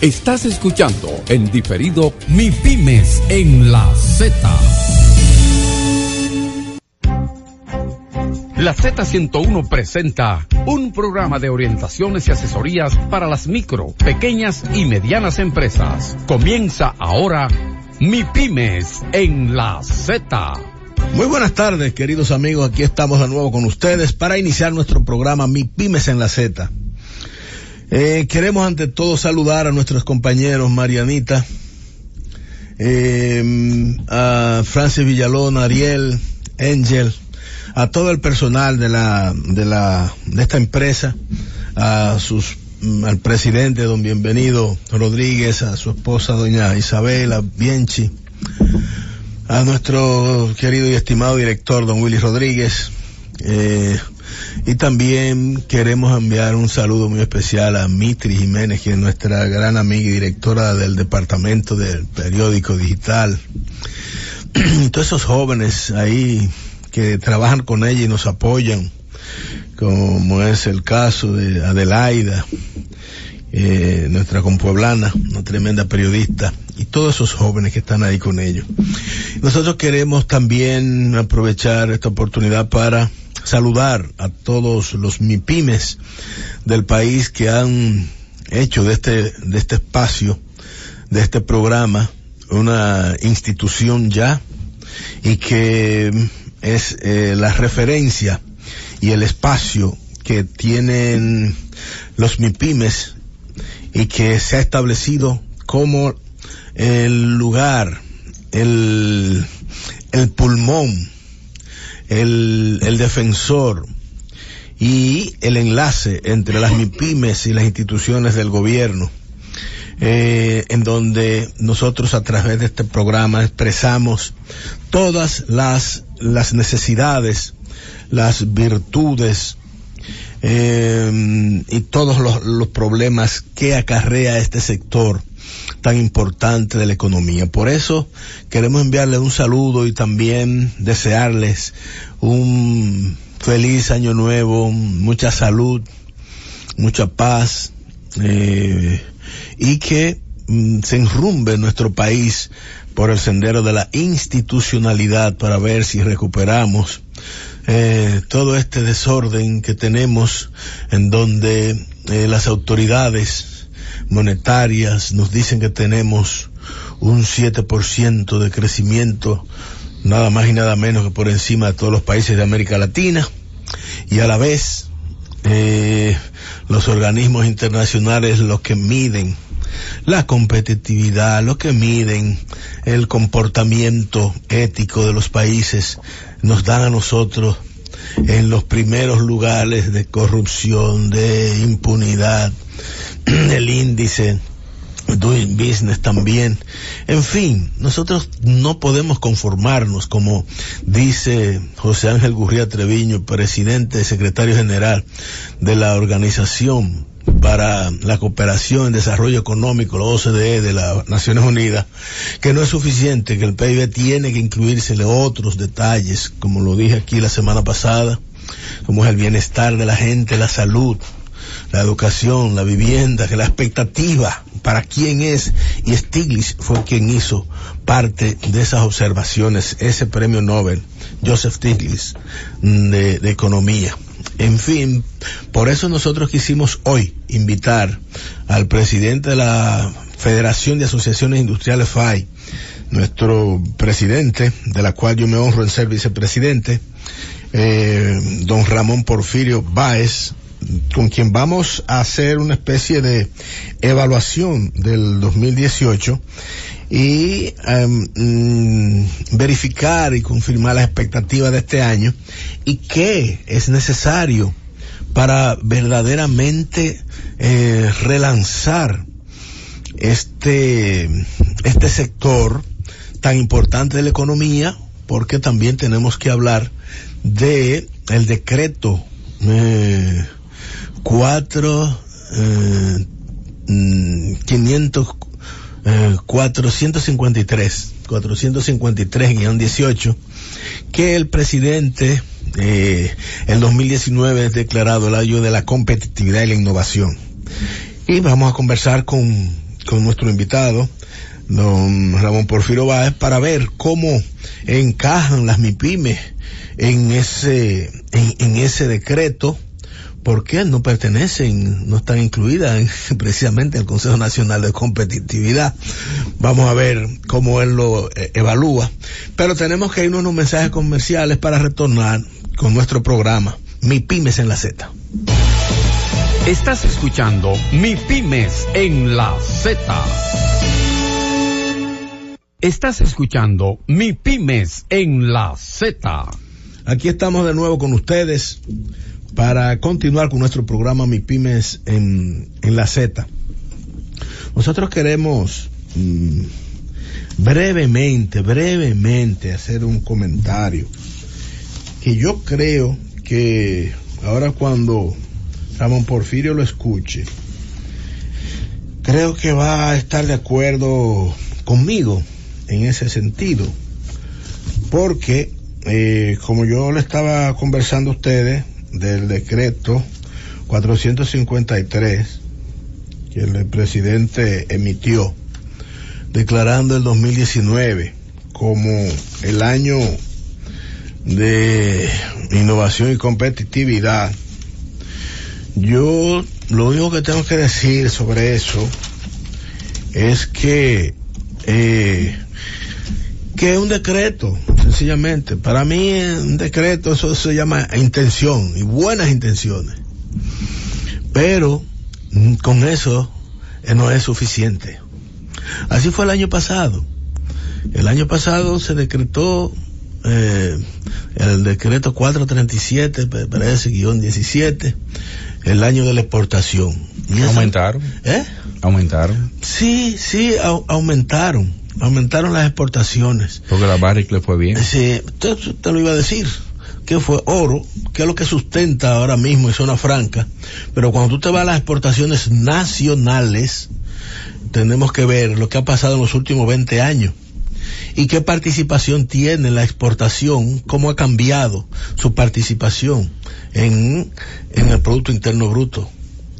Estás escuchando en diferido Mi Pymes en la Z. La Z101 presenta un programa de orientaciones y asesorías para las micro, pequeñas y medianas empresas. Comienza ahora Mi Pymes en la Z. Muy buenas tardes, queridos amigos. Aquí estamos de nuevo con ustedes para iniciar nuestro programa Mi Pymes en la Z. Eh, queremos ante todo saludar a nuestros compañeros Marianita, eh, a Francis Villalona, Ariel, Angel, a todo el personal de la, de la, de esta empresa, a sus, al presidente don Bienvenido Rodríguez, a su esposa doña Isabela Bienchi, a nuestro querido y estimado director don Willy Rodríguez, eh, y también queremos enviar un saludo muy especial a Mitri Jiménez, que es nuestra gran amiga y directora del departamento del periódico digital. Y todos esos jóvenes ahí que trabajan con ella y nos apoyan, como es el caso de Adelaida, eh, nuestra compueblana, una tremenda periodista, y todos esos jóvenes que están ahí con ellos. Nosotros queremos también aprovechar esta oportunidad para saludar a todos los MIPIMES del país que han hecho de este, de este espacio, de este programa, una institución ya y que es eh, la referencia y el espacio que tienen los MIPIMES y que se ha establecido como el lugar, el, el pulmón, el, el defensor y el enlace entre las MIPIMES y las instituciones del gobierno. Eh, en donde nosotros a través de este programa expresamos todas las, las necesidades, las virtudes eh, y todos los, los problemas que acarrea este sector tan importante de la economía. Por eso queremos enviarles un saludo y también desearles un feliz año nuevo, mucha salud, mucha paz eh, y que mm, se enrumbe nuestro país por el sendero de la institucionalidad para ver si recuperamos eh, todo este desorden que tenemos en donde eh, las autoridades monetarias nos dicen que tenemos un 7% de crecimiento, nada más y nada menos que por encima de todos los países de América Latina, y a la vez eh, los organismos internacionales los que miden la competitividad, lo que miden el comportamiento ético de los países, nos dan a nosotros en los primeros lugares de corrupción, de impunidad, el índice Doing Business también. En fin, nosotros no podemos conformarnos, como dice José Ángel Gurría Treviño, presidente y secretario general de la Organización para la Cooperación y Desarrollo Económico, la OCDE de las Naciones Unidas, que no es suficiente, que el PIB tiene que incluírsele otros detalles, como lo dije aquí la semana pasada, como es el bienestar de la gente, la salud, la educación, la vivienda, la expectativa para quién es, y Stiglitz fue quien hizo parte de esas observaciones, ese premio Nobel, Joseph Stiglitz, de, de economía. En fin, por eso nosotros quisimos hoy invitar al presidente de la Federación de Asociaciones Industriales FAI, nuestro presidente, de la cual yo me honro en ser vicepresidente, eh, don Ramón Porfirio Báez, con quien vamos a hacer una especie de evaluación del 2018 y um, verificar y confirmar las expectativas de este año y qué es necesario para verdaderamente eh, relanzar este este sector tan importante de la economía porque también tenemos que hablar de el decreto eh, 4, eh, 500, eh, 453, 453 guion 18, que el presidente eh, el 2019 es declarado el año de la competitividad y la innovación. Y vamos a conversar con, con nuestro invitado, don Ramón Porfirio Báez, para ver cómo encajan las MIPIMES en ese, en, en ese decreto ¿por qué no pertenecen, no están incluidas en, precisamente en el Consejo Nacional de Competitividad? Vamos a ver cómo él lo eh, evalúa. Pero tenemos que irnos unos mensajes comerciales para retornar con nuestro programa, Mi Pymes en la Z. Estás escuchando Mi Pymes en la Z. Estás escuchando Mi Pymes en la Z. Aquí estamos de nuevo con ustedes para continuar con nuestro programa Mi Pymes en, en la Z. Nosotros queremos mmm, brevemente, brevemente hacer un comentario que yo creo que ahora cuando Ramón Porfirio lo escuche, creo que va a estar de acuerdo conmigo en ese sentido, porque eh, como yo le estaba conversando a ustedes del decreto 453 que el presidente emitió declarando el 2019 como el año de innovación y competitividad. Yo lo único que tengo que decir sobre eso es que eh, que es un decreto, sencillamente. Para mí un decreto, eso se llama intención y buenas intenciones. Pero mm, con eso eh, no es suficiente. Así fue el año pasado. El año pasado se decretó eh, el decreto 437, parece, guion 17, el año de la exportación. ¿Y ¿Aumentaron? ¿Eh? ¿Aumentaron? Sí, sí, au aumentaron aumentaron las exportaciones. Porque la Barrick le fue bien. Sí, te, te, lo iba a decir, que fue oro, que es lo que sustenta ahora mismo en zona franca, pero cuando tú te vas a las exportaciones nacionales, tenemos que ver lo que ha pasado en los últimos 20 años y qué participación tiene la exportación, cómo ha cambiado su participación en, en el Producto Interno Bruto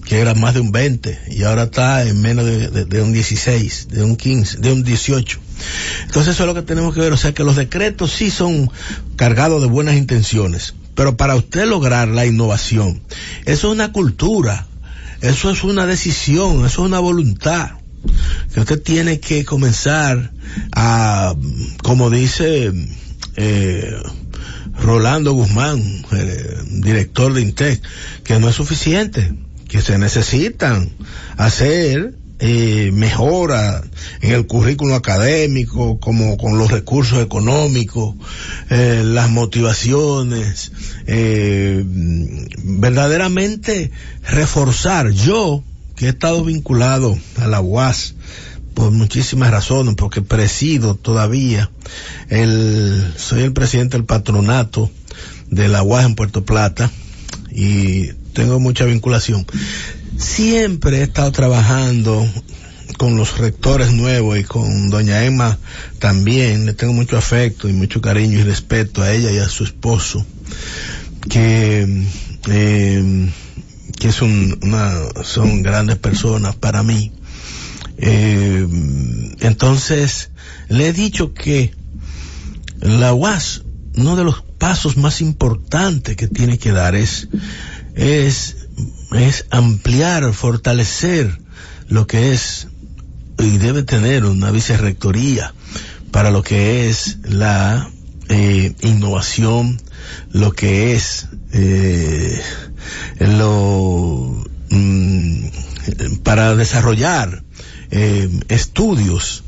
que era más de un 20 y ahora está en menos de, un 16, de un 15, de un 18. Entonces eso es lo que tenemos que ver, o sea que los decretos sí son cargados de buenas intenciones, pero para usted lograr la innovación, eso es una cultura, eso es una decisión, eso es una voluntad que usted tiene que comenzar a, como dice eh, Rolando Guzmán, eh, director de INTEC, que no es suficiente que se necesitan hacer eh, mejora en el currículo académico, como con los recursos económicos, eh, las motivaciones, eh, verdaderamente reforzar. Yo, que he estado vinculado a la UAS por muchísimas razones, porque presido todavía, el, soy el presidente del patronato de la UAS en Puerto Plata y tengo mucha vinculación. Siempre he estado trabajando con los rectores nuevos y con doña Emma también. Le tengo mucho afecto y mucho cariño y respeto a ella y a su esposo, que, eh, que son, una, son grandes personas para mí. Eh, entonces, le he dicho que la UAS, uno de los pasos más importantes que tiene que dar es es, es ampliar, fortalecer lo que es y debe tener una vicerrectoría para lo que es la eh, innovación, lo que es eh, lo mm, para desarrollar eh, estudios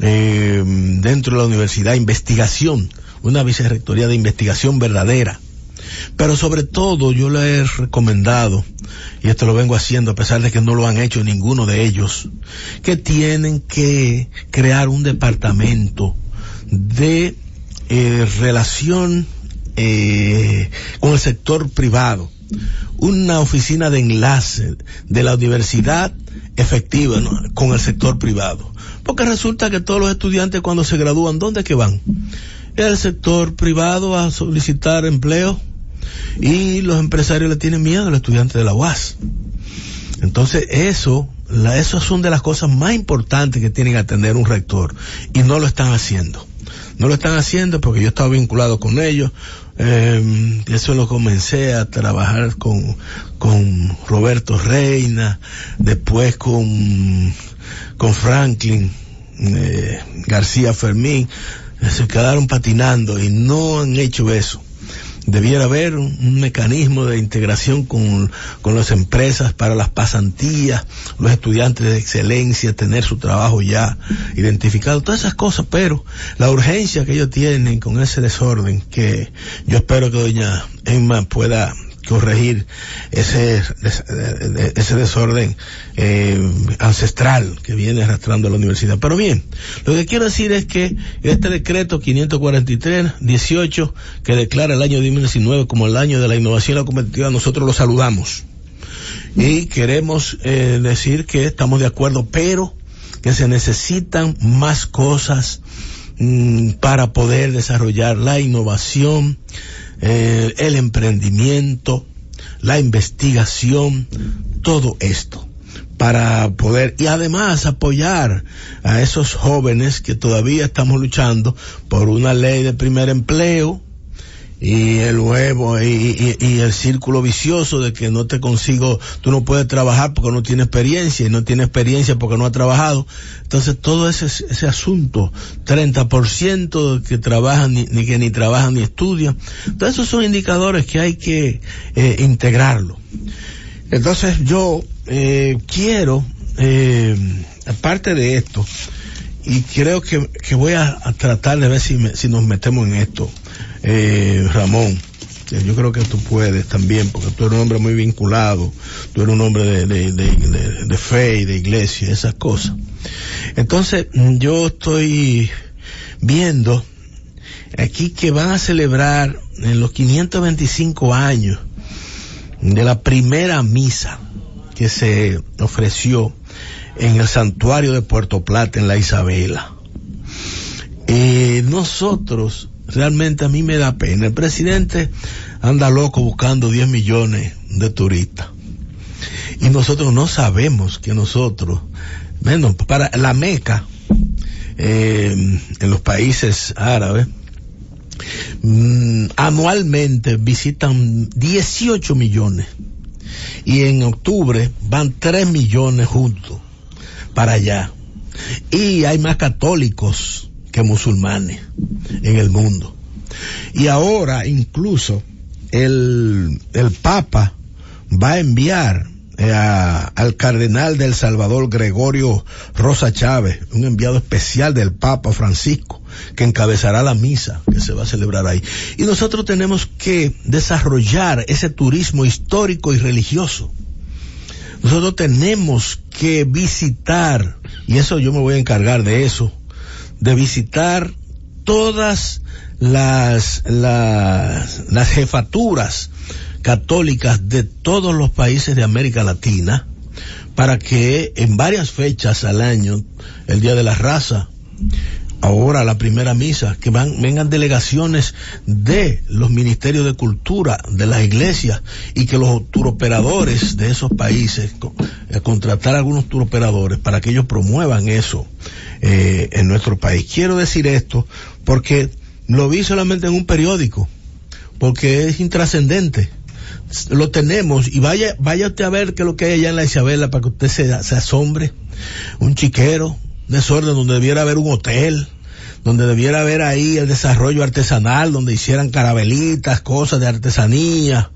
eh, dentro de la universidad, investigación, una vicerrectoría de investigación verdadera pero sobre todo yo le he recomendado, y esto lo vengo haciendo a pesar de que no lo han hecho ninguno de ellos, que tienen que crear un departamento de eh, relación eh, con el sector privado, una oficina de enlace de la universidad efectiva con el sector privado. Porque resulta que todos los estudiantes cuando se gradúan, ¿dónde que van? El sector privado a solicitar empleo y los empresarios le tienen miedo al estudiante de la UAS. Entonces eso, la, eso son de las cosas más importantes que tienen que atender un rector y no lo están haciendo. No lo están haciendo porque yo estaba vinculado con ellos. Eh, eso lo comencé a trabajar con, con Roberto Reina, después con, con Franklin eh, García Fermín. Se quedaron patinando y no han hecho eso debiera haber un, mecanismo de integración con, con, las empresas para las pasantías, los estudiantes de excelencia, tener su trabajo ya identificado, todas esas cosas, pero la urgencia que ellos tienen con ese desorden, que yo espero que doña Emma pueda corregir ese, ese desorden eh, ancestral que viene arrastrando la universidad. Pero bien, lo que quiero decir es que este decreto 543-18 que declara el año 2019 como el año de la innovación y la competitividad, nosotros lo saludamos. Y queremos eh, decir que estamos de acuerdo, pero que se necesitan más cosas mm, para poder desarrollar la innovación, el emprendimiento, la investigación, todo esto para poder y además apoyar a esos jóvenes que todavía estamos luchando por una ley de primer empleo, y el huevo y, el círculo vicioso de que no te consigo, tú no puedes trabajar porque no tienes experiencia y no tienes experiencia porque no has trabajado. Entonces todo ese, ese asunto, 30% que trabajan ni, ni, que ni trabajan ni estudian, todos esos son indicadores que hay que eh, integrarlo. Entonces yo eh, quiero, eh, aparte de esto, y creo que, que voy a, a, tratar de ver si, me, si nos metemos en esto, eh, Ramón, yo creo que tú puedes también, porque tú eres un hombre muy vinculado, tú eres un hombre de, de, de, de fe y de iglesia, esas cosas. Entonces, yo estoy viendo aquí que van a celebrar en los 525 años de la primera misa que se ofreció en el santuario de Puerto Plata, en la Isabela. Eh, nosotros realmente a mí me da pena. El presidente anda loco buscando 10 millones de turistas. Y nosotros no sabemos que nosotros, bueno, para la Meca, eh, en los países árabes, mm, anualmente visitan 18 millones. Y en octubre van 3 millones juntos para allá. Y hay más católicos musulmanes en el mundo. Y ahora incluso el, el Papa va a enviar eh, a, al cardenal del Salvador Gregorio Rosa Chávez, un enviado especial del Papa Francisco, que encabezará la misa que se va a celebrar ahí. Y nosotros tenemos que desarrollar ese turismo histórico y religioso. Nosotros tenemos que visitar, y eso yo me voy a encargar de eso, de visitar todas las, las, las jefaturas católicas de todos los países de América Latina para que en varias fechas al año, el Día de la Raza, ahora la primera misa, que van, vengan delegaciones de los ministerios de cultura, de las iglesias, y que los turoperadores de esos países, eh, contratar algunos turoperadores para que ellos promuevan eso eh, en nuestro país. Quiero decir esto porque lo vi solamente en un periódico, porque es intrascendente. Lo tenemos y vaya, vaya usted a ver qué es lo que hay allá en la Isabela para que usted se asombre. Un chiquero, desorden donde debiera haber un hotel, donde debiera haber ahí el desarrollo artesanal, donde hicieran carabelitas, cosas de artesanía,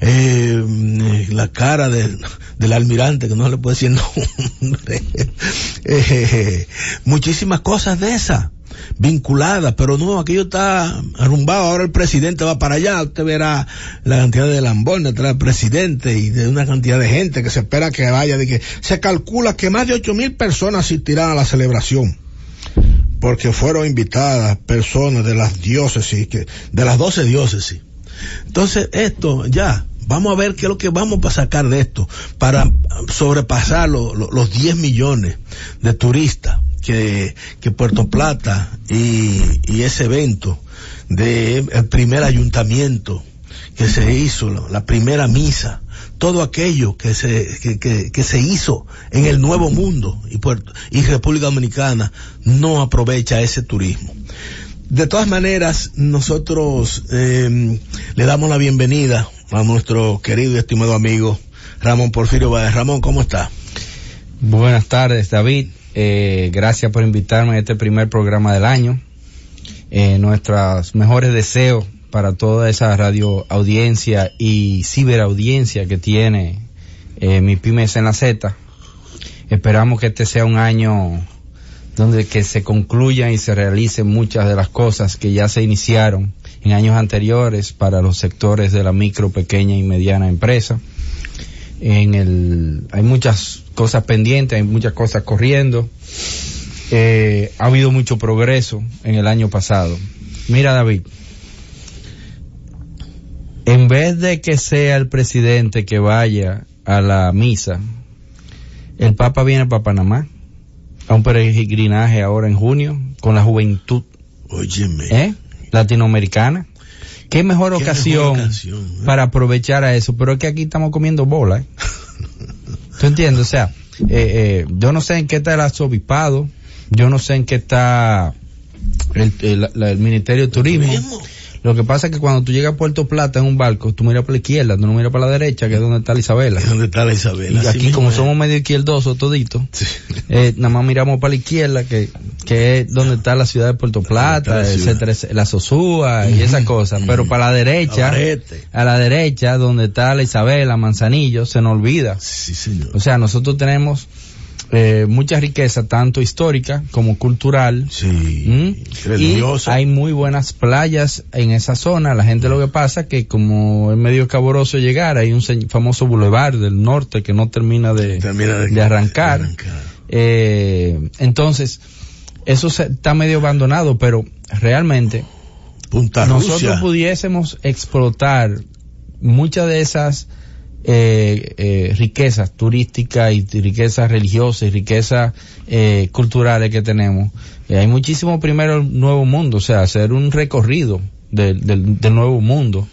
eh, la cara del, almirante, que no le puede decir nombre, eh, muchísimas cosas de esas vinculadas, pero no, aquello está arrumbado, ahora el presidente va para allá, usted verá la cantidad de lambones detrás del presidente y de una cantidad de gente que se espera que vaya, de que se calcula que más de ocho mil personas asistirán a la celebración porque fueron invitadas personas de las diócesis, que, de las doce diócesis. Entonces, esto ya, vamos a ver qué es lo que vamos a sacar de esto para sobrepasar lo, lo, los 10 millones de turistas que, que Puerto Plata y, y ese evento de el primer ayuntamiento que se hizo, la, primera misa, todo aquello que se, que, que, que se hizo en el Nuevo Mundo y, Puerto, y República Dominicana no aprovecha ese turismo. De todas maneras, nosotros eh, le damos la bienvenida a nuestro querido y estimado amigo Ramón Porfirio Báez. Ramón, ¿cómo está? Buenas tardes, David. Eh, gracias por invitarme a este primer programa del año. Eh, nuestros mejores deseos para toda esa radio audiencia y ciberaudiencia que tiene eh, mi pymes en la Z. Esperamos que este sea un año donde que se concluyan y se realicen muchas de las cosas que ya se iniciaron en años anteriores para los sectores de la micro, pequeña y mediana empresa. En el, hay muchas cosas pendientes, hay muchas cosas corriendo. Eh, ha habido mucho progreso en el año pasado. Mira, David, en vez de que sea el presidente que vaya a la misa, el Papa viene para Panamá a un peregrinaje ahora en junio con la juventud Óyeme. ¿eh? latinoamericana. Qué mejor Qué ocasión, mejor ocasión, ¿eh? para aprovechar a eso, pero es que aquí estamos comiendo bola. ¿Tú entiendes? O sea, eh, eh, yo no sé en qué está el arzobispado, yo no sé en qué está el, Ministerio de. Turismo. Lo que pasa es que cuando tú llegas a Puerto Plata en un barco, tú miras para la izquierda, tú no miras para la derecha, que es donde está la Isabela. ¿Y ¿Dónde está la Isabel? Y aquí como es. somos medio izquierdosos toditos, Sí. eh, nada más miramos para la izquierda, que, que es donde está la ciudad de Puerto Plata, la etcétera, la Sosúa y esas cosas. Pero para la derecha, a la derecha, donde está la Isabela, Manzanillo, se nos olvida. Sí, señor. O sea, nosotros tenemos eh, mucha riqueza, tanto histórica como cultural. Sí. ¿Mm? Y hay muy buenas playas en esa zona. La gente lo que pasa que como es medio caboroso llegar, hay un famoso bulevar del norte que no termina de, Termina de arrancar. de arrancar. Eh, entonces, eso se- está medio abandonado, pero realmente Punta nosotros Rusia. pudiésemos explotar muchas de esas eh, eh, riquezas turísticas y riquezas religiosas y riquezas eh, culturales que tenemos. Eh, hay muchísimo primero el nuevo mundo, o sea, hacer un recorrido del, del, del nuevo mundo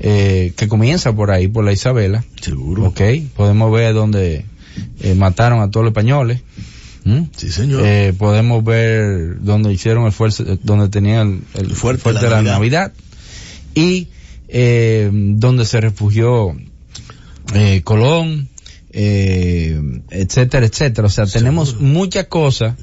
eh, que comienza por ahí, por la Isabela. Seguro. Ok, podemos ver donde eh, mataron a todos los españoles. ¿Mm? Sí, señor. Eh, podemos ver donde hicieron el fuerza, donde tenían el, el Fuerte fuerte, de la la Navidad, y eh, donde se refugió eh, Colón, eh, etcétera, etcétera. O sea, tenemos muchas cosas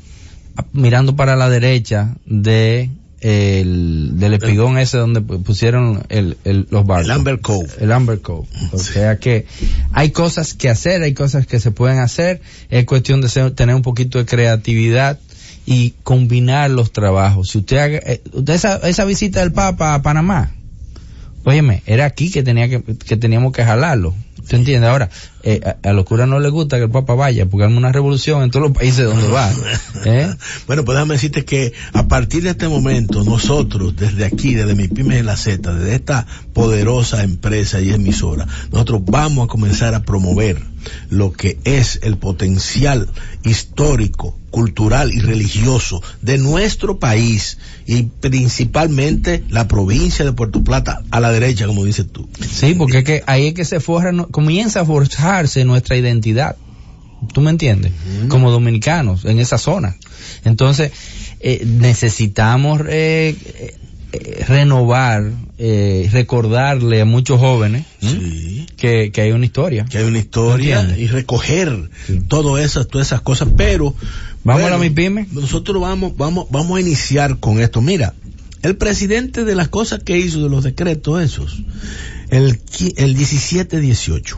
mirando para la derecha de el, del espigón ese donde pu- pusieron el, el- los barcos. El Amber Cove. El Amber Cove. O Sí. sea que hay cosas que hacer, hay cosas que se pueden hacer, es cuestión de ser- tener un poquito de creatividad y combinar los trabajos. Si usted haga, eh, usted esa, esa visita del Papa a Panamá, óyeme, era aquí que tenía que, que teníamos que jalarlo. ¿Usted entiende? Ahora, eh, a, a los curas no les gusta que el Papa vaya, porque hay una revolución en todos los países donde va. ¿eh? Bueno, pues déjame decirte que a partir de este momento, nosotros, desde aquí, desde mi pyme de la Z, desde esta poderosa empresa y emisora, nosotros vamos a comenzar a promover lo que es el potencial histórico, cultural y religioso de nuestro país y principalmente la provincia de Puerto Plata a la derecha, como dices tú. Sí, porque es que ahí es que se forja, no- comienza a forjarse nuestra identidad. ¿Tú me entiendes? Como dominicanos en esa zona. Entonces, eh, necesitamos eh, eh, renovar, eh, recordarle a muchos jóvenes que, que hay una historia. que hay una historia y recoger Sí. todo esas, todas esas cosas, pero Vamos bueno, a mi pyme. Nosotros vamos, vamos, vamos a iniciar con esto. Mira, el presidente de las cosas que hizo de los decretos esos, el, el 17-18,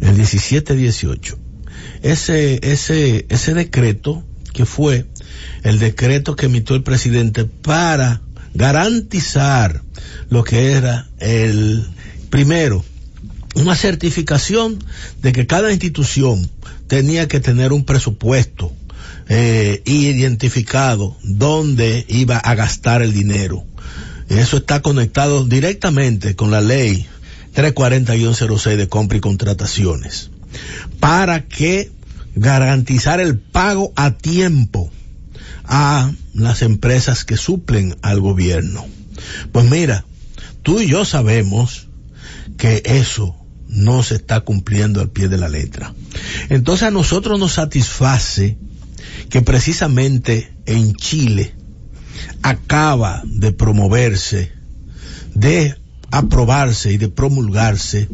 el 17-18, ese, ese, ese decreto que fue el decreto que emitió el presidente para garantizar lo que era el primero una certificación de que cada institución tenía que tener un presupuesto eh, identificado dónde iba a gastar el dinero. Eso está conectado directamente con la ley 340-06 de compra y contrataciones. Para que garantizar el pago a tiempo a las empresas que suplen al gobierno. Pues mira, tú y yo sabemos que eso no se está cumpliendo al pie de la letra. Entonces a nosotros nos satisface que precisamente en Chile acaba de promoverse, de aprobarse y de promulgarse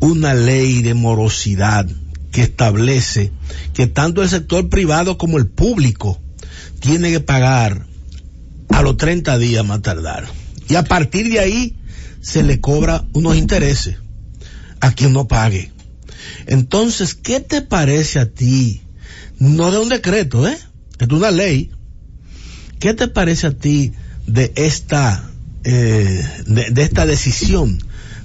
una ley de morosidad que establece que tanto el sector privado como el público tiene que pagar a los 30 días más tardar. Y a partir de ahí se le cobra unos intereses a quien no pague. Entonces, ¿qué te parece a ti? No de un decreto, ¿eh? Es de una ley. ¿Qué te parece a ti de esta, eh, de, esta decisión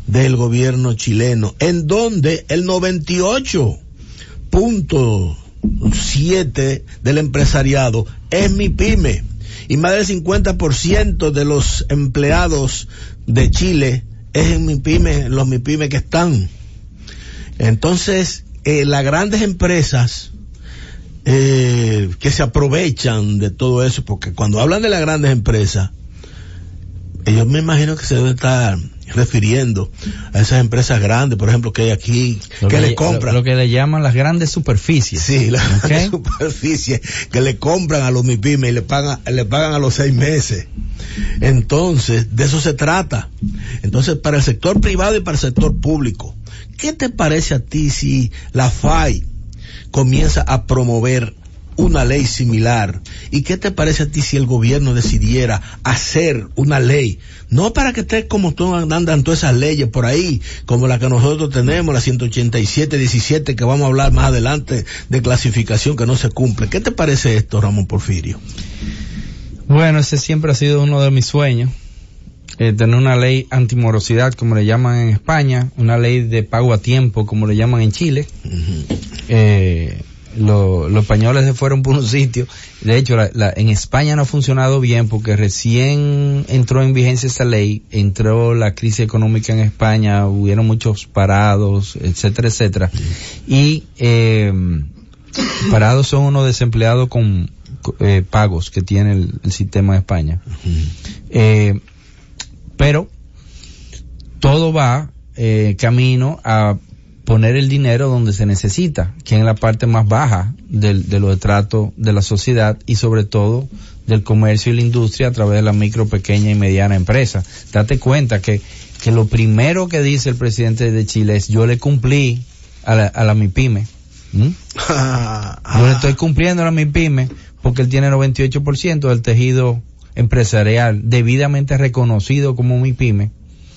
del gobierno chileno, en donde el 98.7 del empresariado es mi pyme y más del 50% de los empleados de Chile es en mi pyme, los mi pyme que están. Entonces, eh, las grandes empresas eh, que se aprovechan de todo eso, porque cuando hablan de las grandes empresas, ellos me imagino que se deben estar refiriendo a esas empresas grandes, por ejemplo, que hay aquí, Lo que, le compran. Lo, que le llaman las grandes superficies. Sí, la ¿Ok? grandes superficies que le compran a los MIPIMES y le pagan, le pagan a los seis meses. Entonces, de eso se trata. Entonces, para el sector privado y para el sector público, ¿qué te parece a ti si la FAI comienza a promover una ley similar? ¿Y qué te parece a ti si el gobierno decidiera hacer una ley? No para que esté como andan todas esas leyes por ahí, como la que nosotros tenemos, la 187, 17, que vamos a hablar más adelante de clasificación que no se cumple. ¿Qué te parece esto, Ramón Porfirio? Bueno, ese siempre ha sido uno de mis sueños. Eh, tener una ley antimorosidad, como le llaman en España, una ley de pago a tiempo, como le llaman en Chile. Eh, lo- los españoles se fueron por un sitio. De hecho, la- la- en España no ha funcionado bien porque recién entró en vigencia esa ley, entró la crisis económica en España, hubieron muchos parados, etcétera, etcétera. Y eh, parados son unos desempleados con eh, pagos que tiene el, el sistema de España. Eh, pero todo va eh, camino a poner el dinero donde se necesita, que es en la parte más baja del, de los estratos de la sociedad y sobre todo del comercio y la industria a través de la micro, pequeña y mediana empresa. Date cuenta que, que lo primero que dice el presidente de Chile es yo le cumplí a la, a la MIPYME. ¿Mm? Yo le estoy cumpliendo a la MIPYME porque él tiene 98% del tejido empresarial debidamente reconocido como MIPYME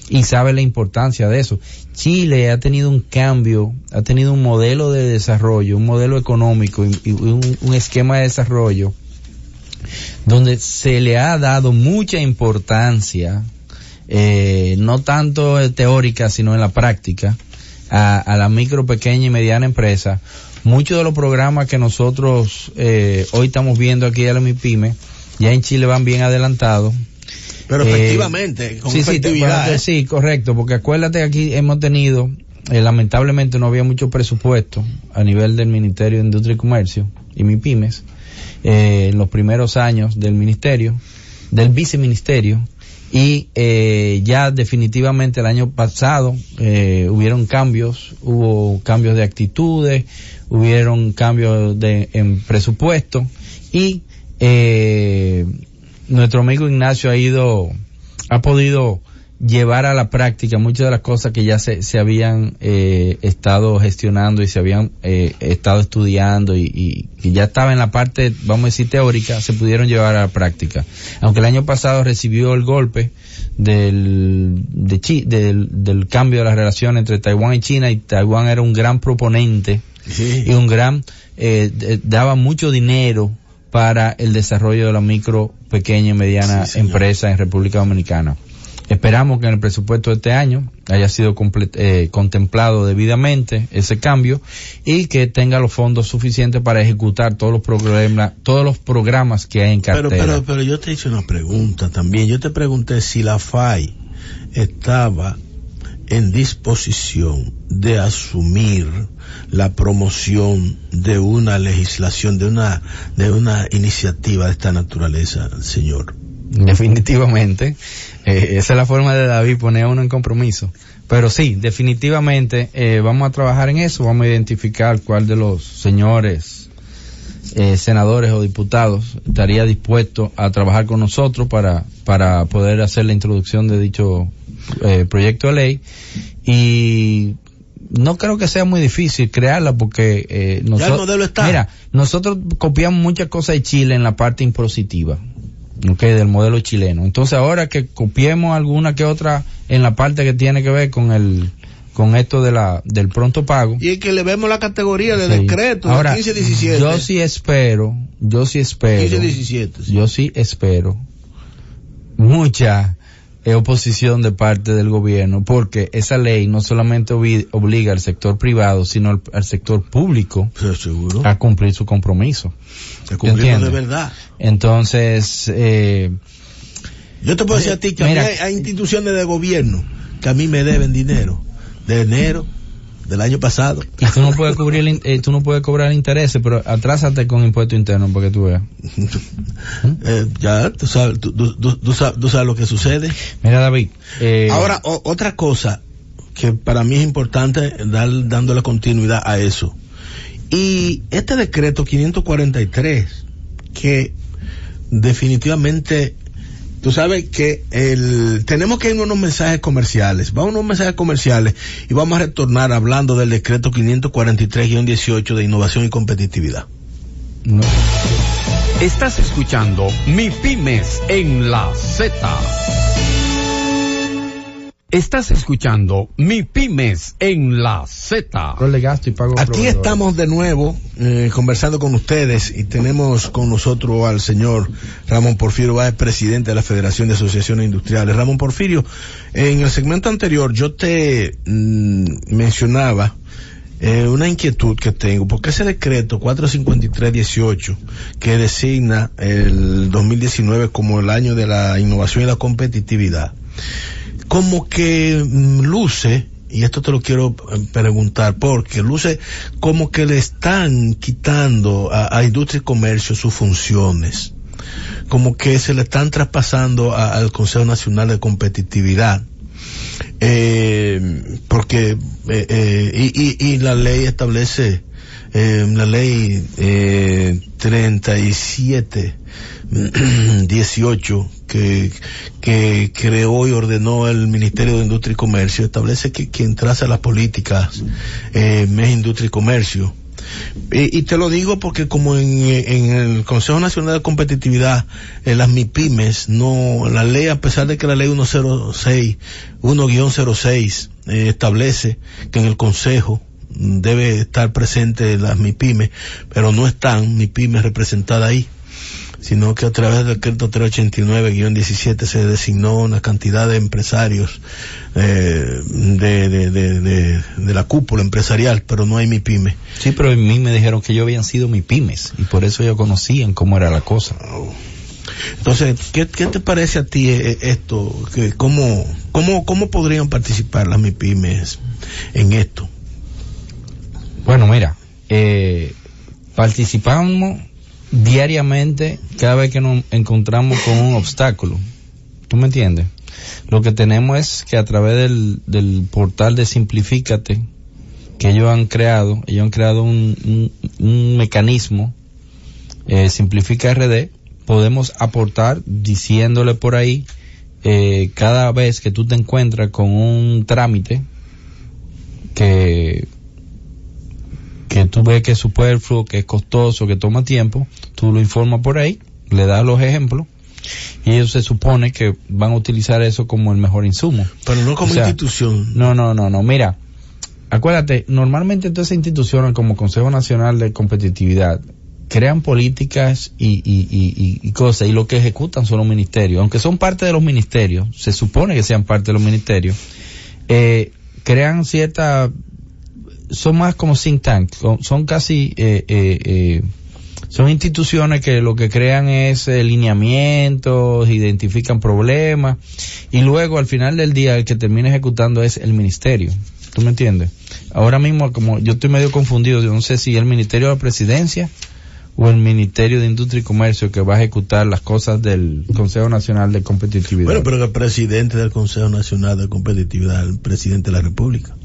y sabe la importancia de eso. Chile ha tenido un cambio, ha tenido un modelo de desarrollo, un modelo económico y, un, esquema de desarrollo donde se le ha dado mucha importancia, eh, no tanto teórica, sino en la práctica, a, la micro, pequeña y mediana empresa. Muchos de los programas que nosotros eh, hoy estamos viendo aquí de la MIPYME, ya en Chile van bien adelantados. Pero Eh, efectivamente, con sí, sí, efectividad. bueno, ¿eh? sí, correcto, porque acuérdate que aquí hemos tenido, eh, lamentablemente no había mucho presupuesto a nivel del Ministerio de Industria y Comercio y MIPIMES eh, en los primeros años del ministerio, del viceministerio, y eh, ya definitivamente el año pasado eh, hubieron cambios, hubo cambios de actitudes, hubieron cambios de, en presupuesto y eh, nuestro amigo Ignacio ha ido, ha podido llevar a la práctica muchas de las cosas que ya se, se habían eh, estado gestionando y se habían eh, estado estudiando y, y que ya estaba en la parte, vamos a decir, teórica, se pudieron llevar a la práctica. Aunque el año pasado recibió el golpe del, de Chi- del, del cambio de las relaciones entre Taiwán y China y Taiwán era un gran proponente Sí. y un gran, eh, daba mucho dinero para el desarrollo de la micro, pequeña y mediana Sí, empresa en República Dominicana. Esperamos que en el presupuesto de este año haya sido eh, contemplado debidamente ese cambio y que tenga los fondos suficientes para ejecutar todos los programas, todos los programas que hay en Pero, cartera. pero, pero yo te hice una pregunta también. Yo te pregunté si la FAI estaba en disposición de asumir la promoción de una legislación, de una, de una iniciativa de esta naturaleza, señor. Definitivamente. Eh, esa es la forma de David poner a uno en compromiso. Pero sí, definitivamente eh, vamos a trabajar en eso, vamos a identificar cuál de los señores eh, senadores o diputados estaría dispuesto a trabajar con nosotros para, para poder hacer la introducción de dicho eh, proyecto de ley y no creo que sea muy difícil crearla porque eh, nosotros, mira, nosotros copiamos muchas cosas de Chile en la parte impositiva, okay, del modelo chileno. Entonces ahora que copiemos alguna que otra en la parte que tiene que ver con el con esto de la del pronto pago. Y es que le vemos la categoría de decreto ahora, 15-17. Yo sí espero, yo sí espero. 15-17. Yo sí espero mucha oposición de parte del gobierno porque esa ley no solamente obliga al sector privado sino al, sector público a cumplir su compromiso. A cumplir de verdad. Entonces eh, yo te puedo decir a ti que hay instituciones de gobierno que a mí me deben dinero. De enero del año pasado. Y tú no puedes cubrir, eh, tú no puedes cobrar intereses, pero atrásate con impuesto interno para que tú veas. eh, ya, tú sabes, tú, tú, sabes, lo que sucede. Mira, David. Eh, Ahora, otra cosa que para mí es importante dar, dándole continuidad a eso. Y este decreto 543, que definitivamente Tú sabes que el, tenemos que ir a unos mensajes comerciales. Vamos a unos mensajes comerciales y vamos a retornar hablando del decreto 543-18 de innovación y competitividad. Estás escuchando Mi Pymes en la Z. Estás escuchando Mi Pymes en la Z. Aquí estamos de nuevo eh, conversando con ustedes y tenemos con nosotros al señor Ramón Porfirio Báez, presidente de la Federación de Asociaciones Industriales. Ramón Porfirio, en el segmento anterior yo te mm, mencionaba eh, una inquietud que tengo, porque ese decreto 453-18 que designa el 2019 como el año de la innovación y la competitividad, como que mm, luce, y esto te lo quiero eh, preguntar, porque luce como que le están quitando a, industria y comercio sus funciones, como que se le están traspasando al Consejo Nacional de Competitividad. Eh, porque eh, eh y, y, y, la ley establece eh, la ley eh, 37 18 que, que creó y ordenó el Ministerio de Industria y Comercio establece que quien traza las políticas eh, es Industria y Comercio. Y, te lo digo porque como en, en, el Consejo Nacional de Competitividad, en las MIPIMES, no, la ley, a pesar de que la ley 106, 1-06, eh, establece que en el Consejo debe estar presente las MIPIMES, pero no están MIPIMES representadas ahí sino que a través del decreto 389-17 se designó una cantidad de empresarios eh, de, de, de, de, la cúpula empresarial, pero no hay mi pyme. Sí, pero en mí me dijeron que yo habían sido mi pymes y por eso ellos conocían cómo era la cosa. Entonces, ¿qué, ¿qué, te parece a ti eh, esto? Que cómo, cómo, ¿Cómo podrían participar las MIPIMES en esto? Bueno, mira, eh, participamos diariamente cada vez que nos encontramos con un obstáculo. ¿Tú me entiendes? Lo que tenemos es que a través del, portal de Simplifícate que ellos han creado, ellos han creado un, un, mecanismo, eh, Simplifica RD, podemos aportar diciéndole por ahí, eh, cada vez que tú te encuentras con un trámite que que tú ves que es superfluo, que es costoso, que toma tiempo, tú lo informas por ahí, le das los ejemplos y ellos se supone que van a utilizar eso como el mejor insumo. Pero no como institución. No, no, no, no. Mira, acuérdate, normalmente todas esas instituciones como Consejo Nacional de Competitividad crean políticas y, y, y, y, cosas y lo que ejecutan son los ministerios. Aunque son parte de los ministerios, se supone que sean parte de los ministerios, eh, crean cierta son más como think tank, son, casi, eh, eh, eh, son instituciones que lo que crean es lineamientos, identifican problemas y luego al final del día el que termina ejecutando es el ministerio. ¿Tú me entiendes? Ahora mismo como yo estoy medio confundido, yo no sé si el ministerio de la presidencia o el Ministerio de Industria y Comercio que va a ejecutar las cosas del Consejo Nacional de Competitividad. Bueno, pero el presidente del Consejo Nacional de Competitividad, el presidente de la República.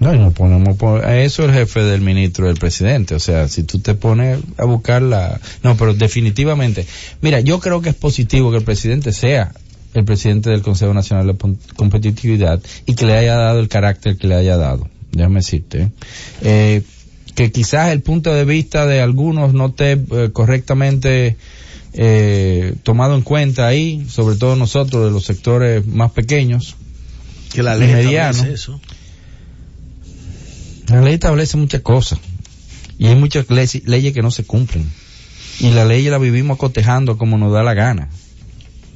No, y nos ponemos a eso el jefe del ministro del presidente. O sea, si tú te pones a buscar la... No, pero definitivamente. Mira, yo creo que es positivo que el presidente sea el presidente del Consejo Nacional de Competitividad y que le haya dado el carácter que le haya dado. Déjame decirte. Eh, que quizás el punto de vista de algunos no esté eh, correctamente eh, tomado en cuenta ahí, sobre todo nosotros de los sectores más pequeños. Que la ley medianos. Eso. La ley establece muchas cosas y hay muchas leyes que no se cumplen. Y la ley la vivimos cotejando como nos da la gana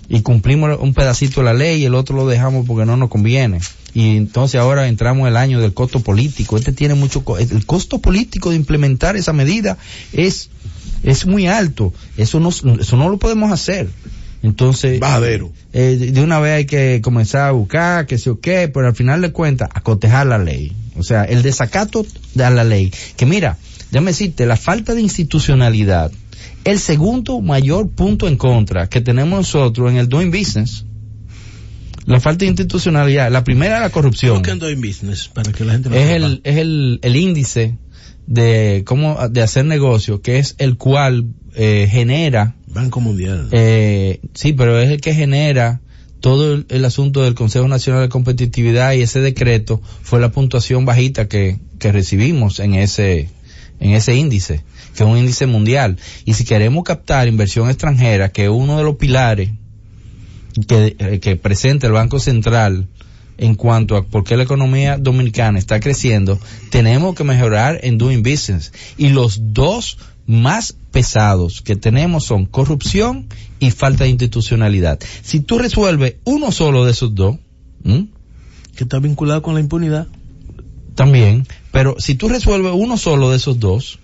y cumplimos un pedacito de la ley y el otro lo dejamos porque no nos conviene. Y entonces ahora entramos en el año del costo político. Este tiene mucho, el costo político de implementar esa medida es, es muy alto. Eso no, eso no lo podemos hacer. Entonces, eh, de una vez hay que comenzar a buscar, que sé o qué, pero al final de cuentas, a cotejar la ley. O sea, el desacato de la ley. Que mira, déjame decirte, la falta de institucionalidad el segundo mayor punto en contra que tenemos nosotros en el doing business, la falta de institucionalidad. La primera, la corrupción. ¿Qué es doing business? Para que la gente es el, es el, el índice de cómo de hacer negocio, que es el cual eh, genera Banco Mundial. Eh, sí, pero es el que genera todo el, asunto del Consejo Nacional de Competitividad y ese decreto fue la puntuación bajita que, que recibimos en ese en ese índice que es un índice mundial. Y si queremos captar inversión extranjera, que es uno de los pilares que, eh, que presenta el Banco Central en cuanto a por qué la economía dominicana está creciendo, tenemos que mejorar en doing business. Y los dos más pesados que tenemos son corrupción y falta de institucionalidad. Si tú resuelves uno solo de esos dos, que está vinculado con la impunidad, también, pero si tú resuelves uno solo de esos dos,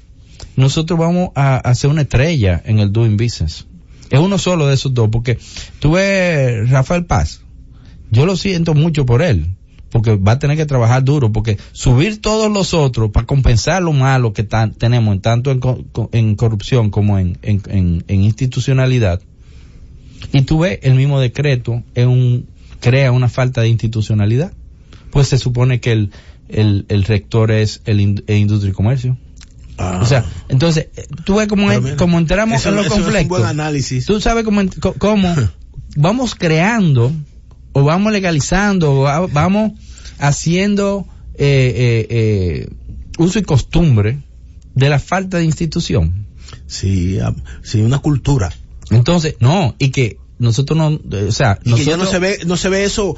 nosotros vamos a hacer una estrella en el doing business. Es uno solo de esos dos, porque tú ves Rafael Paz, yo lo siento mucho por él, porque va a tener que trabajar duro, porque subir todos los otros para compensar lo malo que tenemos, en tanto en, corrupción como en, institucionalidad, y tú ves el mismo decreto, es un, crea una falta de institucionalidad, pues se supone que el, el, rector es el, Industria y Comercio. O sea, entonces, tú ves cómo, como entramos en los conflictos. análisis. Tú sabes cómo, cómo vamos creando, o vamos legalizando, o vamos haciendo eh, eh, eh, uso y costumbre de la falta de institución. Sí, sí, una cultura. Entonces, no, y que nosotros no, o sea, y que ya no se ve, no se ve eso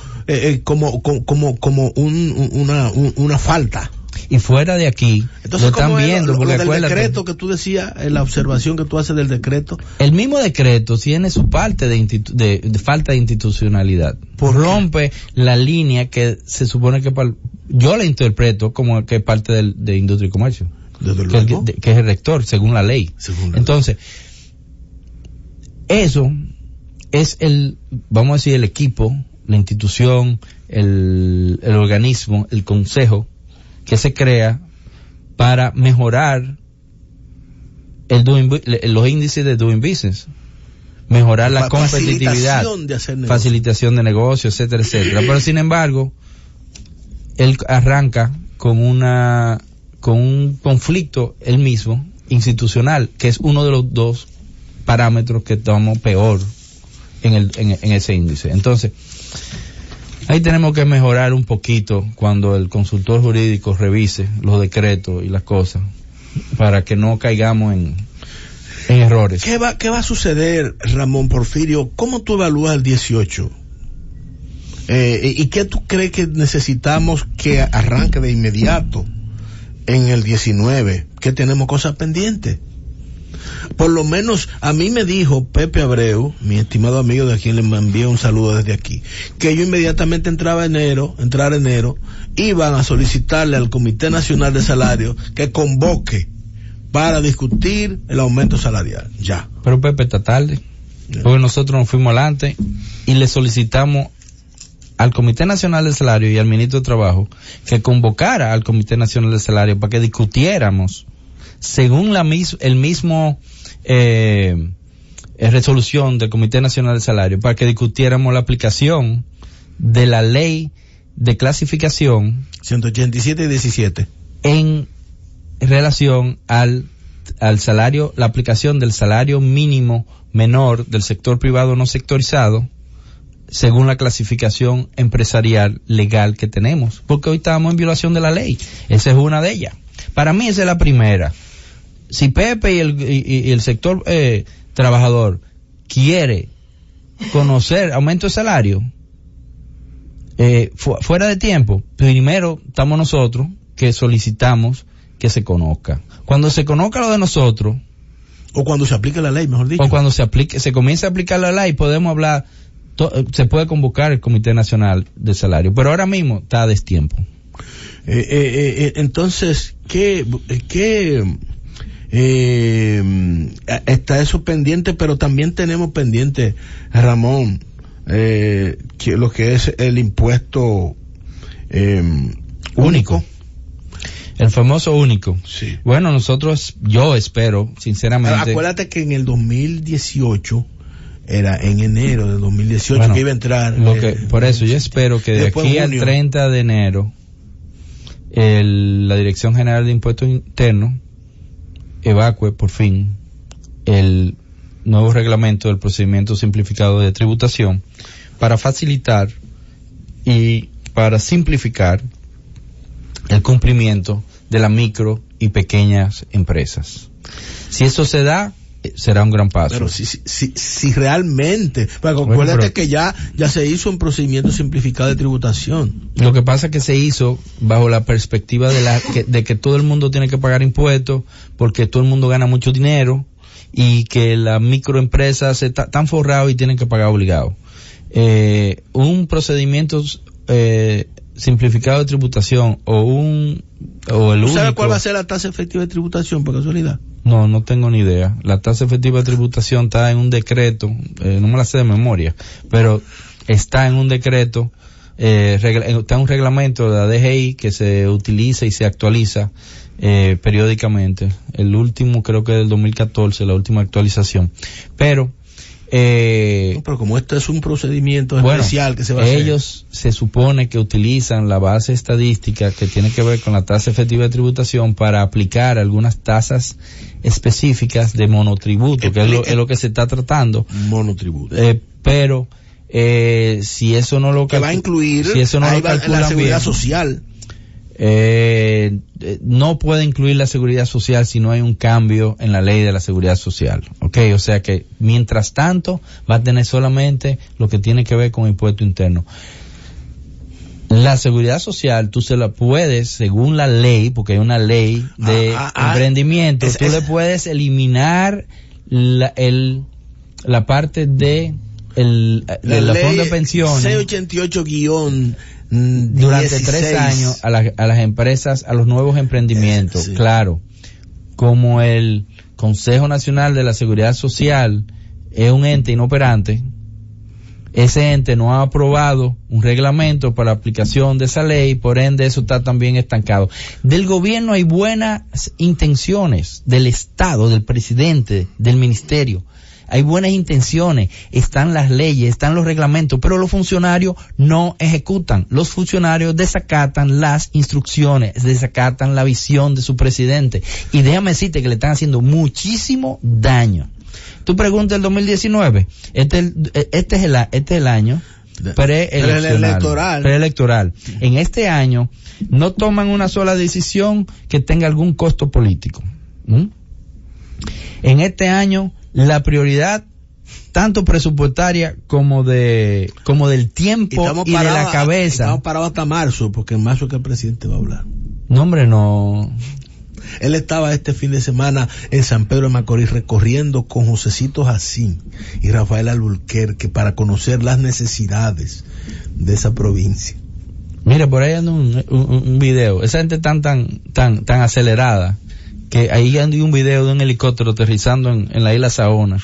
como, como, como, un, una, una falta y fuera de aquí Entonces, lo están viendo. Lo, del decreto que tú decías, en la observación que tú haces del decreto. El mismo decreto tiene su parte de, de, falta de institucionalidad. Por rompe la línea que se supone que yo la interpreto como que es parte del, de industria y comercio. Que, que, es el rector, según la ley. Entonces, eso es el, vamos a decir, el equipo, la institución, el, el organismo, el consejo que se crea para mejorar el los índices de doing business, mejorar la competitividad, facilitación de negocios, etcétera, etcétera. Pero sin embargo, él arranca con una con un conflicto él mismo institucional, que es uno de los dos parámetros que tomamos peor en, el, en ese índice. Entonces, Ahí tenemos que mejorar un poquito cuando el consultor jurídico revise los decretos y las cosas para que no caigamos en, errores. ¿Qué va, ¿Qué va a suceder, Ramón Porfirio? ¿Cómo tú evalúas el 18? Eh, ¿Y qué tú crees que necesitamos que arranque de inmediato en el 19? Que tenemos cosas pendientes. Por lo menos a mí me dijo Pepe Abreu, mi estimado amigo de quien le envié un saludo desde aquí, que yo inmediatamente entraba enero, entrar enero, iban a solicitarle al Comité Nacional de Salario que convoque para discutir el aumento salarial. Ya. Pero Pepe está tarde. Porque nosotros nos fuimos adelante y le solicitamos al Comité Nacional de Salario y al Ministro de Trabajo que convocara al Comité Nacional de Salario para que discutiéramos según la mis, el mismo eh, eh, resolución del Comité Nacional de Salario, para que discutiéramos la aplicación de la ley de clasificación 187 y 17 en relación al, al salario, la aplicación del salario mínimo menor del sector privado no sectorizado según la clasificación empresarial legal que tenemos, porque hoy estamos en violación de la ley. Esa es una de ellas. Para mí esa es la primera. Si Pepe y el, y, el sector eh, trabajador quiere conocer aumento de salario, eh, fuera de tiempo, primero estamos nosotros que solicitamos que se conozca. Cuando se conozca lo de nosotros, o cuando se aplique la ley, mejor dicho. O cuando se aplique, se comience a aplicar la ley, podemos hablar eh, se puede convocar el Comité Nacional de Salario, pero ahora mismo está a destiempo. Eh, eh entonces, ¿qué, qué está eso pendiente? Pero también tenemos pendiente, Ramón, que lo que es el impuesto único. El famoso único. Sí. Bueno, nosotros, yo espero, sinceramente. Acuérdate que en el 2018 era en enero de 2018 que iba a entrar. Lo que, eh, por eso yo espero que de aquí al 30 de enero el, la Dirección General de Impuestos Internos evacue por fin el nuevo reglamento del procedimiento simplificado de tributación para facilitar y para simplificar el cumplimiento de las micro y pequeñas empresas. Si eso se da, será un gran paso. Pero si, si, si, realmente, bueno, acuérdate que ya, ya se hizo un procedimiento simplificado de tributación. Lo que pasa es que se hizo bajo la perspectiva de, la, que, de que todo el mundo tiene que pagar impuestos porque todo el mundo gana mucho dinero y que las microempresas están forrados y tienen que pagar obligado. Eh, un procedimiento eh, simplificado de tributación o un o el ¿Sabe cuál va a ser la tasa efectiva de tributación por casualidad? No, no tengo ni idea. La tasa efectiva de tributación está en un decreto, eh, no me la sé de memoria, pero está en un decreto, eh, está en un reglamento de la DGI que se utiliza y se actualiza eh, periódicamente. El último creo que es del 2014, la última actualización. Pero eh, pero como esto es un procedimiento especial que se va a hacer. Ellos se supone que utilizan la base estadística que tiene que ver con la tasa efectiva de tributación para aplicar algunas tasas específicas de monotributo, que es lo, que se está tratando. Monotributo. Eh, pero eh, si eso no lo que va a incluir si eso no lo la seguridad social eh, no puede incluir la seguridad social si no hay un cambio en la ley de la seguridad social. ¿Ok? O sea que mientras tanto va a tener solamente lo que tiene que ver con impuesto interno. La seguridad social tú se la puedes, según la ley, porque hay una ley de ah, ah, ah. emprendimiento, tú le puedes eliminar la, el, la parte de el, de la, fondo de pensiones. 688 guion durante tres años a, a, las empresas, a los nuevos emprendimientos, claro, como el Consejo Nacional de la Seguridad Social es un ente inoperante, ese ente no ha aprobado un reglamento para la aplicación de esa ley, por ende eso está también estancado. Del gobierno hay buenas intenciones, del Estado, del presidente, del ministerio, hay buenas intenciones, están las leyes, están los reglamentos, pero los funcionarios no ejecutan. Los funcionarios desacatan las instrucciones, desacatan la visión de su presidente. Y déjame decirte que le están haciendo muchísimo daño. Tú preguntas el 2019, este, este, es, el, este es el año preelectoral. preelectoral. En este año no toman una sola decisión que tenga algún costo político. En este año la prioridad tanto presupuestaria como de como del tiempo y, de la cabeza. Estamos parados hasta marzo, porque en marzo que el presidente va a hablar. No, hombre, no. Él estaba este fin de semana en San Pedro de Macorís recorriendo con Josecito Jacín y Rafael Alburquerque para conocer las necesidades de esa provincia. Mira, por ahí anda un, un, video. Esa gente tan, tan, tan, tan acelerada que ahí hay un video de un helicóptero aterrizando en, la isla Saona,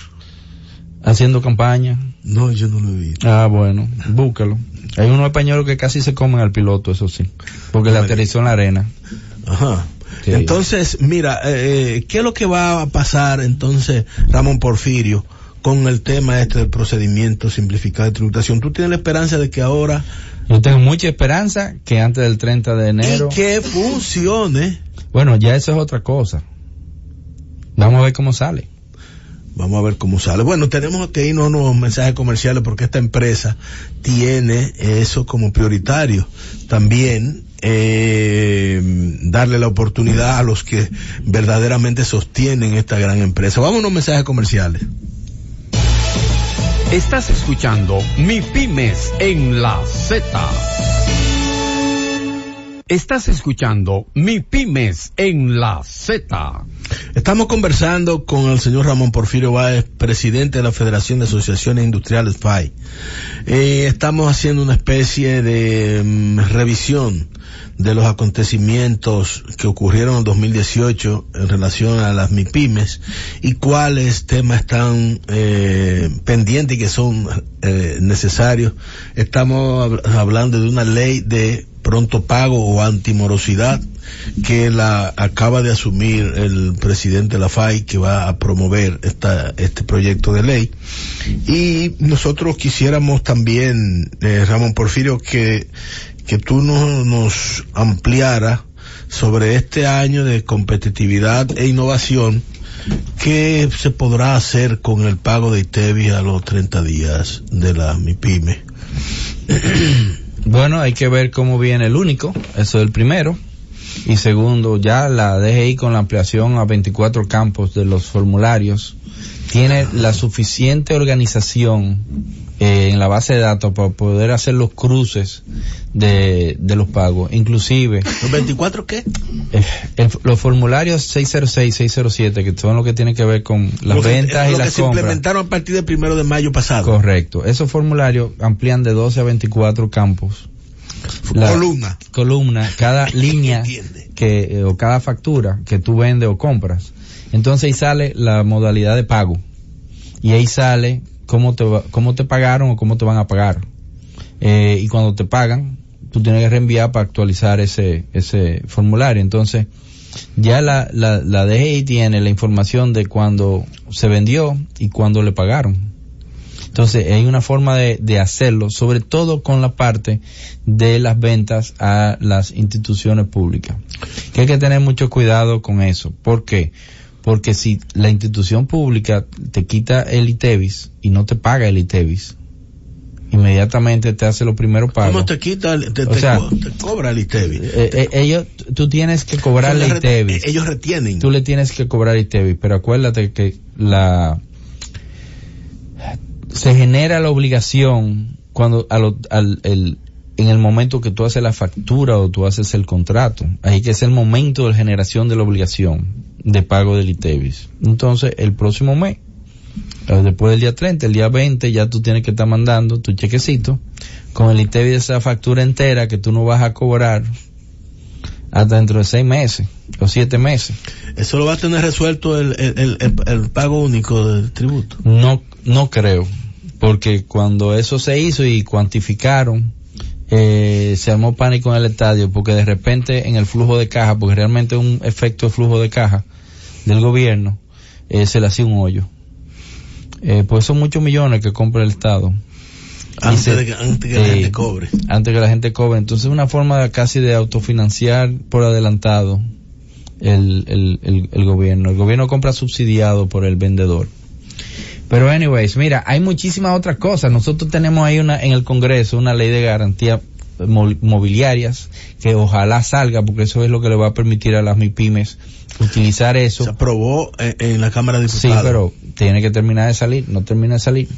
haciendo campaña. No, yo no lo he visto. Ah, bueno, búscalo. Hay unos españoles que casi se comen al piloto, eso sí, porque le aterrizó en la arena. Ajá. Entonces, mira, eh, ¿qué es lo que va a pasar entonces, Ramón Porfirio? con el tema este del procedimiento simplificado de tributación. ¿Tú tienes la esperanza de que ahora... Yo tengo mucha esperanza que antes del 30 de enero... Y que funcione. Bueno, ya eso es otra cosa. Vamos a ver cómo sale. Vamos a ver cómo sale. Bueno, tenemos que irnos a unos mensajes comerciales porque esta empresa tiene eso como prioritario. También eh, darle la oportunidad a los que verdaderamente sostienen esta gran empresa. Vamos a unos mensajes comerciales. Estás escuchando Mi Pymes en la Z. Estás escuchando Mi Pymes en la Z. Estamos conversando con el señor Ramón Porfirio Báez, presidente de la Federación de Asociaciones Industriales FAI. Eh, estamos haciendo una especie de mm, revisión de los acontecimientos que ocurrieron en 2018 en relación a las MIPIMES y cuáles temas están eh, pendientes y que son eh, necesarios. Estamos hablando de una ley de pronto pago o antimorosidad que la acaba de asumir el presidente de la FAI que va a promover esta, este proyecto de ley y nosotros quisiéramos también eh, Ramón Porfirio que que tú nos, nos ampliara sobre este año de competitividad e innovación ¿Qué se podrá hacer con el pago de ITEVI a los 30 días de la MIPYME? Bueno, hay que ver cómo viene el único, eso es el primero. Y segundo, ya la DGI con la ampliación a 24 campos de los formularios tiene la suficiente organización eh, en la base de datos para poder hacer los cruces de, de los pagos. Inclusive... ¿Los 24 qué? Eh, los formularios 606, 607, que son los que tienen que ver con las ventas y las compras. se implementaron a partir del primero de mayo pasado. Correcto. Esos formularios amplían de 12 a 24 campos. columna. Columna, cada línea que, eh, o cada factura que tú vendes o compras. Entonces ahí sale la modalidad de pago. Y ahí sale cómo te, cómo te pagaron o cómo te van a pagar. Eh, y cuando te pagan, tú tienes que reenviar para actualizar ese, ese formulario. Entonces, ya la, la, la DGI tiene la información de cuando se vendió y cuando le pagaron. Entonces, hay una forma de, de hacerlo, sobre todo con la parte de las ventas a las instituciones públicas. Que hay que tener mucho cuidado con eso. ¿Por qué? Porque si la institución pública te quita el ITEVIS y no te paga el ITEVIS, inmediatamente te hace los primeros pagos. ¿Cómo te quita, te, cobra el ITEVIS? Eh, eh, ellos, tú tienes que cobrar el ITEVIS. Ellos retienen. Tú le tienes que cobrar ITEVIS, pero acuérdate que la, se genera la obligación cuando al, el, en el momento que tú haces la factura o tú haces el contrato. Ahí que es el momento de generación de la obligación de pago del ITEVIS. Entonces, el próximo mes, eh, después del día 30, el día 20, ya tú tienes que estar mandando tu chequecito con el ITEVIS esa factura entera que tú no vas a cobrar hasta dentro de seis meses o siete meses. ¿Eso lo va a tener resuelto el, el, el, pago único del tributo? No, no creo, porque cuando eso se hizo y cuantificaron, eh, se armó pánico en el estadio porque de repente en el flujo de caja, porque realmente es un efecto de flujo de caja, del gobierno, eh, se le hacía un hoyo. Eh, pues son muchos millones que compra el Estado. Antes, de que, antes que la gente cobre. Antes que la gente cobre. Entonces es una forma casi de autofinanciar por adelantado el, el, el, gobierno. El gobierno compra subsidiado por el vendedor. Pero anyways, mira, hay muchísimas otras cosas. Nosotros tenemos ahí una, en el Congreso una ley de garantía mobiliarias que ojalá salga porque eso es lo que le va a permitir a las MIPIMES utilizar eso. Se aprobó en, la Cámara de Diputados. Sí, pero tiene que terminar de salir, no termina de salir.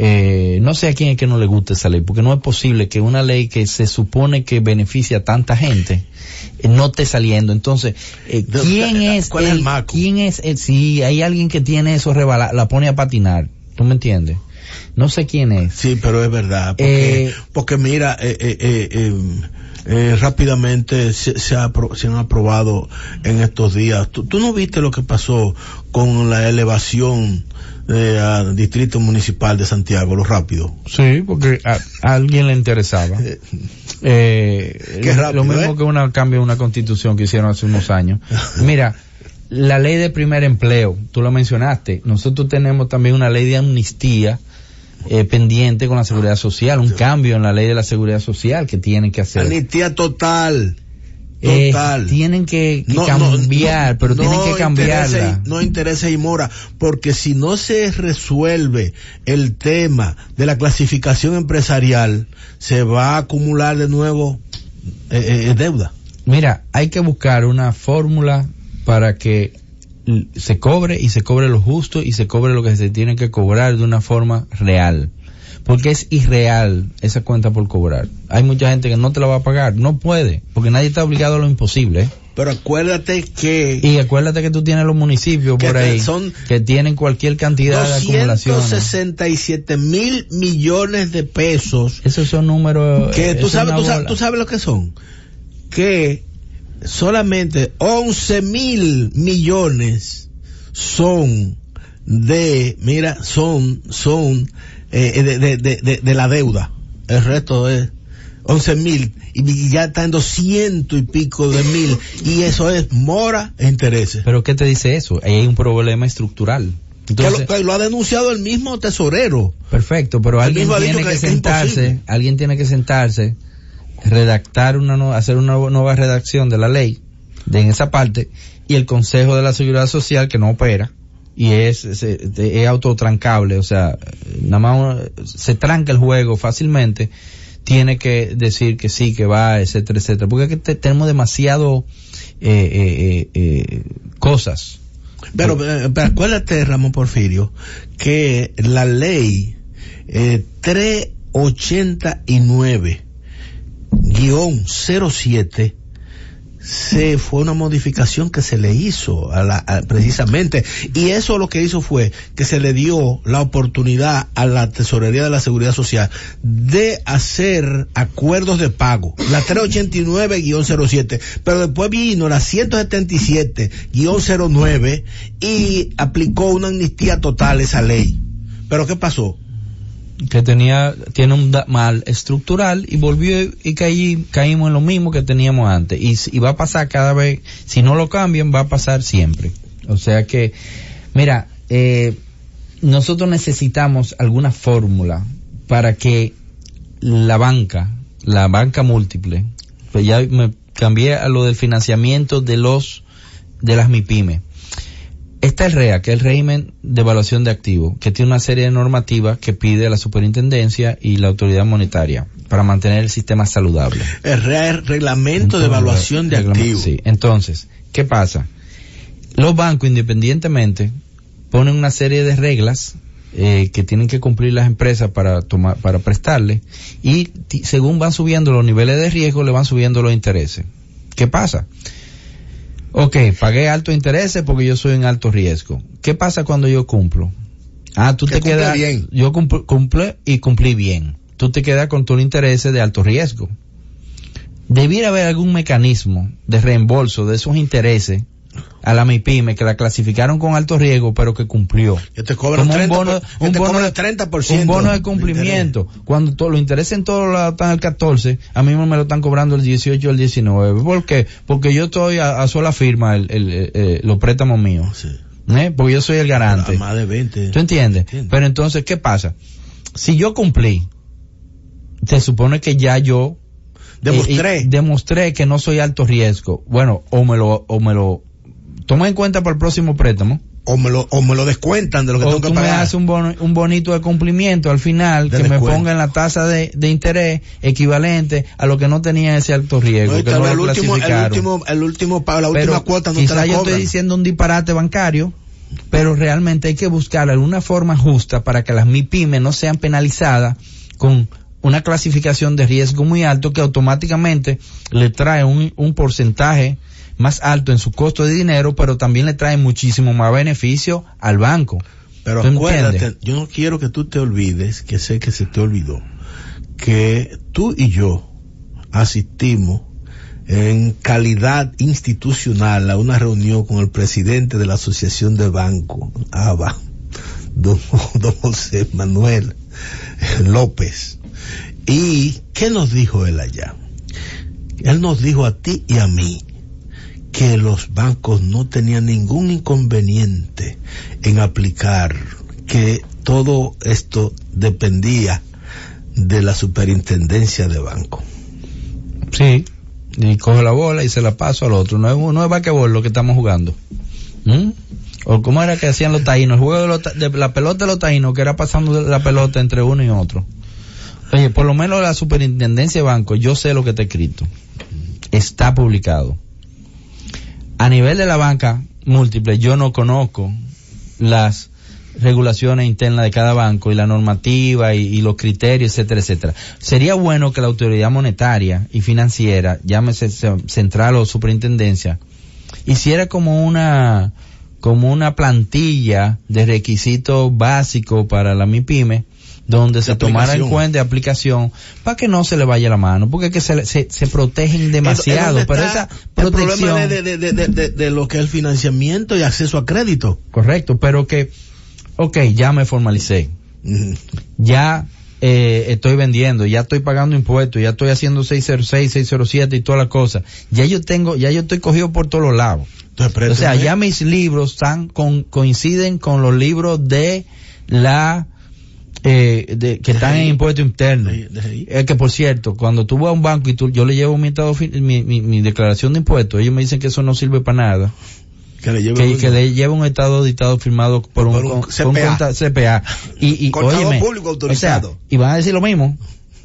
Eh, no sé a quién es que no le guste esa ley, porque no es posible que una ley que se supone que beneficia a tanta gente eh, no esté saliendo. Entonces, eh, ¿quién es, ¿cuál el, es ¿Quién es el, si hay alguien que tiene eso rebala, la pone a patinar? ¿Tú me entiendes? No sé quién es. Sí, pero es verdad. Porque, porque mira, eh, eh, rápidamente se, se, ha, se, han aprobado en estos días. ¿Tú, ¿Tú, no viste lo que pasó con la elevación eh, al distrito municipal de Santiago, lo rápido? Sí, porque a, a alguien le interesaba. Eh, Qué rápido, lo mismo ¿eh? que una cambio de una constitución que hicieron hace unos años. Mira, la ley de primer empleo, tú lo mencionaste, nosotros tenemos también una ley de amnistía eh, pendiente con la seguridad social, un cambio en la ley de la seguridad social que tienen que hacer. Amnistía total. Eh, total. tienen que, que no, cambiar, no, pero tienen que cambiarla. no interesa y mora, porque si no se resuelve el tema de la clasificación empresarial, se va a acumular de nuevo eh, eh, deuda. Mira, hay que buscar una fórmula para que se cobre y se cobre lo justo y se cobre lo que se tiene que cobrar de una forma real. Porque es irreal esa cuenta por cobrar. Hay mucha gente que no te la va a pagar, no puede, porque nadie está obligado a lo imposible. Pero acuérdate que... Y acuérdate que tú tienes los municipios por ahí son que tienen cualquier cantidad de acumulación. 267 mil millones de pesos. Esos son números... Que tú sabes, tú sabes, tú sabes lo que son. Que solamente 11 mil millones son de, mira, son, son eh, de, de, de, de, la deuda. El resto es 11 mil y ya está en 200 y pico de mil y eso es mora e intereses. Pero ¿qué te dice eso? Ahí hay un problema estructural. Entonces, que lo, que lo, ha denunciado el mismo tesorero. Perfecto, pero alguien tiene que, que sentarse, alguien tiene que sentarse redactar una hacer una nueva redacción de la ley de en esa parte y el Consejo de la Seguridad Social que no opera y es, es, es autotrancable, o sea, nada más se tranca el juego fácilmente, tiene que decir que sí, que va, etcétera, etcétera, porque es te, tenemos demasiado eh, eh, eh, cosas. Pero, pero acuérdate, Ramón Porfirio, que la ley 389 guion 07 se fue una modificación que se le hizo a la, precisamente. Y eso lo que hizo fue que se le dio la oportunidad a la tesorería de la seguridad social de hacer acuerdos de pago. La 389-07 pero después vino la 177-09 y aplicó una amnistía total esa ley. Pero qué pasó que tenía, tiene un mal estructural y volvió y caí, caímos en lo mismo que teníamos antes. Y, va a pasar cada vez, si no lo cambian, va a pasar siempre. O sea que, mira, eh, nosotros necesitamos alguna fórmula para que la banca, la banca múltiple, pues ya me cambié a lo del financiamiento de los, de las MIPIMES Está el REA, que es el régimen de evaluación de activos, que tiene una serie de normativas que pide la superintendencia y la autoridad monetaria para mantener el sistema saludable. El REA es reglamento Entonces, de evaluación de activos. Sí. Entonces, ¿qué pasa? Los bancos independientemente ponen una serie de reglas eh, que tienen que cumplir las empresas para tomar, para prestarle y según van subiendo los niveles de riesgo le van subiendo los intereses. ¿Qué pasa? Ok, pagué altos intereses porque yo soy en alto riesgo. ¿Qué pasa cuando yo cumplo? Ah, tú te quedas, bien. yo cumple y cumplí bien. Tú te quedas con tus intereses de alto riesgo. Debiera haber algún mecanismo de reembolso de esos intereses a la MIPYME que la clasificaron con alto riesgo pero que cumplió. Yo te cobro un bono, un bono, de 30%. Un bono de cumplimiento. De cuando todo, los intereses en todos lados están al 14, a mí me lo están cobrando el 18 o el 19. ¿Por qué? Porque yo estoy a, a sola firma el, el, el, el, los préstamos míos. Sí. ¿Eh? Porque yo soy el garante. más de 20. ¿Tú entiendes? Entiendo. Pero entonces, ¿qué pasa? Si yo cumplí, se supone que ya yo demostré eh, demostré que no soy alto riesgo. Bueno, o me lo o me lo toma en cuenta para el próximo préstamo. O me lo, o me lo descuentan de lo que o tengo tú que pagar. me haces un, bono, un bonito de cumplimiento al final De que me descuento. ponga en la tasa de, de interés equivalente a lo que no tenía ese alto riesgo, No, que no el último, el último, el último, pago, la pero última cuota no te la yo cobran. estoy diciendo un disparate bancario, pero realmente hay que buscar alguna forma justa para que las MIPYME no sean penalizadas con una clasificación de riesgo muy alto que automáticamente le trae un, un porcentaje más alto en su costo de dinero, pero también le trae muchísimo más beneficio al banco. Pero ¿Tú acuérdate, entiendes? yo no quiero que tú te olvides, que sé que se te olvidó, que tú y yo asistimos en calidad institucional a una reunión con el presidente de la Asociación de Bancos, ABA, don, don José Manuel López. ¿Y qué nos dijo él allá? Él nos dijo a ti y a mí que los bancos no tenían ningún inconveniente en aplicar, que todo esto dependía de la superintendencia de banco. Sí, y coge la bola y se la paso al otro. No es, no es vaquebol lo que estamos jugando. ¿Mm? O cómo era que hacían los taínos, el juego de, los, de, la pelota de los taínos, que era pasando la pelota entre uno y otro. Oye, por lo menos la superintendencia de banco, yo sé lo que está escrito. Está publicado. A nivel de la banca múltiple, yo no conozco las regulaciones internas de cada banco y la normativa y, los criterios, etcétera, etcétera. Sería bueno que la autoridad monetaria y financiera, llámese central o superintendencia, hiciera como una, como una plantilla de requisitos básicos para la MIPYME, donde se tomara en cuenta de aplicación para que no se le vaya la mano, porque es que se, se, se protegen demasiado, pero esa protección... El problema de, de, de, de, lo que es el financiamiento y acceso a crédito. Correcto, pero que, ok, ya me formalicé, ya eh, estoy vendiendo, ya estoy pagando impuestos, ya estoy haciendo 606, 607 y todas las cosas, ya yo tengo, ya yo estoy cogido por todos los lados. Entonces, o sea, ya mis libros están con, coinciden con los libros de la eh, de, que están en impuesto interno. Es que por cierto, cuando tú vas a un banco y tú, yo le llevo mi, estado, mi, mi, mi, declaración de impuestos, ellos me dicen que eso no sirve para nada. Que le lleve, que, un, que le lleve un estado auditado firmado por, por un, un, CPA. Un CPA. Y, y óyeme, público autorizado. O sea, y van a decir lo mismo.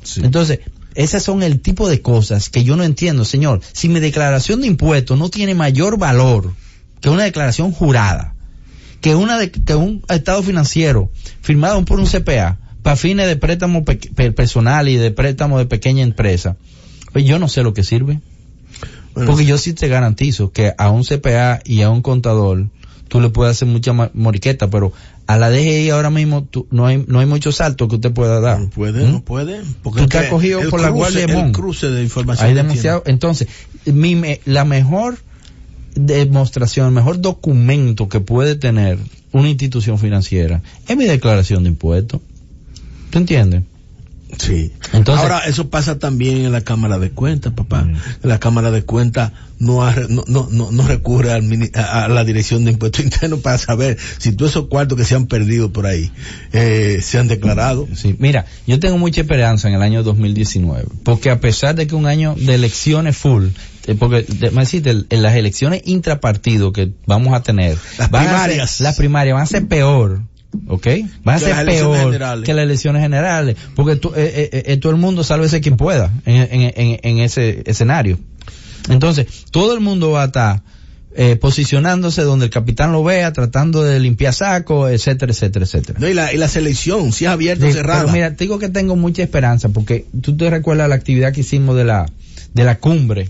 Sí. Entonces, esas son el tipo de cosas que yo no entiendo, señor. Si mi declaración de impuestos no tiene mayor valor que una declaración jurada, que una de, que un estado financiero firmado por un CPA para fines de préstamo personal y de préstamo de pequeña empresa, pues yo no sé lo que sirve. Bueno, Porque yo sí te garantizo que a un CPA y a un contador tú le puedes hacer mucha moriqueta, pero a la DGI ahora mismo tú, no hay no hay muchos saltos que usted pueda dar. No puede, ¿Mm? no puede. Porque tú te has cogido por cruce, la guardia de el cruce de información. Hay demasiado. Entonces, mi, la mejor demostración, el mejor documento que puede tener una institución financiera es mi declaración de impuestos. ¿Tú entiendes? Sí. Entonces, Ahora, eso pasa también en la Cámara de Cuentas, papá. Mm. La Cámara de Cuentas no, ha, no, no, no, no, recurre al, a, a, la Dirección de Impuestos Internos para saber si todos esos cuartos que se han perdido por ahí eh, se han declarado. Sí, mira, yo tengo mucha esperanza en el año 2019, porque a pesar de que un año de elecciones full, porque me decís, en las elecciones intrapartido que vamos a tener, las primarias, ser, las primarias van a ser peor ¿ok? Va a que ser peor generales. que las elecciones generales, porque tú, eh, eh, eh, todo el mundo sálvese quien pueda en, en, en, en, ese escenario. Entonces, todo el mundo va a estar eh, posicionándose donde el capitán lo vea, tratando de limpiar saco, etcétera, etcétera, etcétera. No, y, la, y la selección, si es abierta o cerrada. Mira, te digo que tengo mucha esperanza, porque tú te recuerdas la actividad que hicimos de la, de la cumbre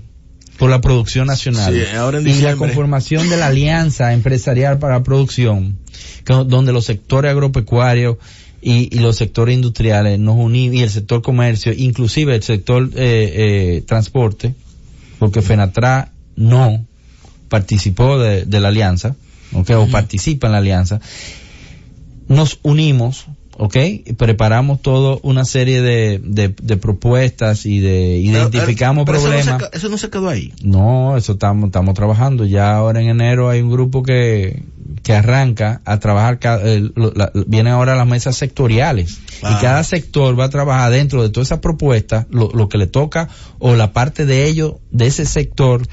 por la producción nacional. Sí, ahora en y la conformación de la alianza empresarial para la producción donde los sectores agropecuarios y, y, los sectores industriales nos unimos y el sector comercio, inclusive el sector eh, eh, transporte, porque FENATRA no participó de, de la alianza, okay, o participa en la alianza, nos unimos ¿ok? Preparamos todo una serie de, de, de propuestas y de identificamos pero, pero problemas. Eso no, se, eso no, se, quedó ahí. No, eso estamos, estamos trabajando. Ya ahora en enero hay un grupo que, que arranca a trabajar, eh, la, viene ahora las mesas sectoriales ah. y cada sector va a trabajar dentro de todas esas propuestas lo, lo que le toca o la parte de ello, de ese sector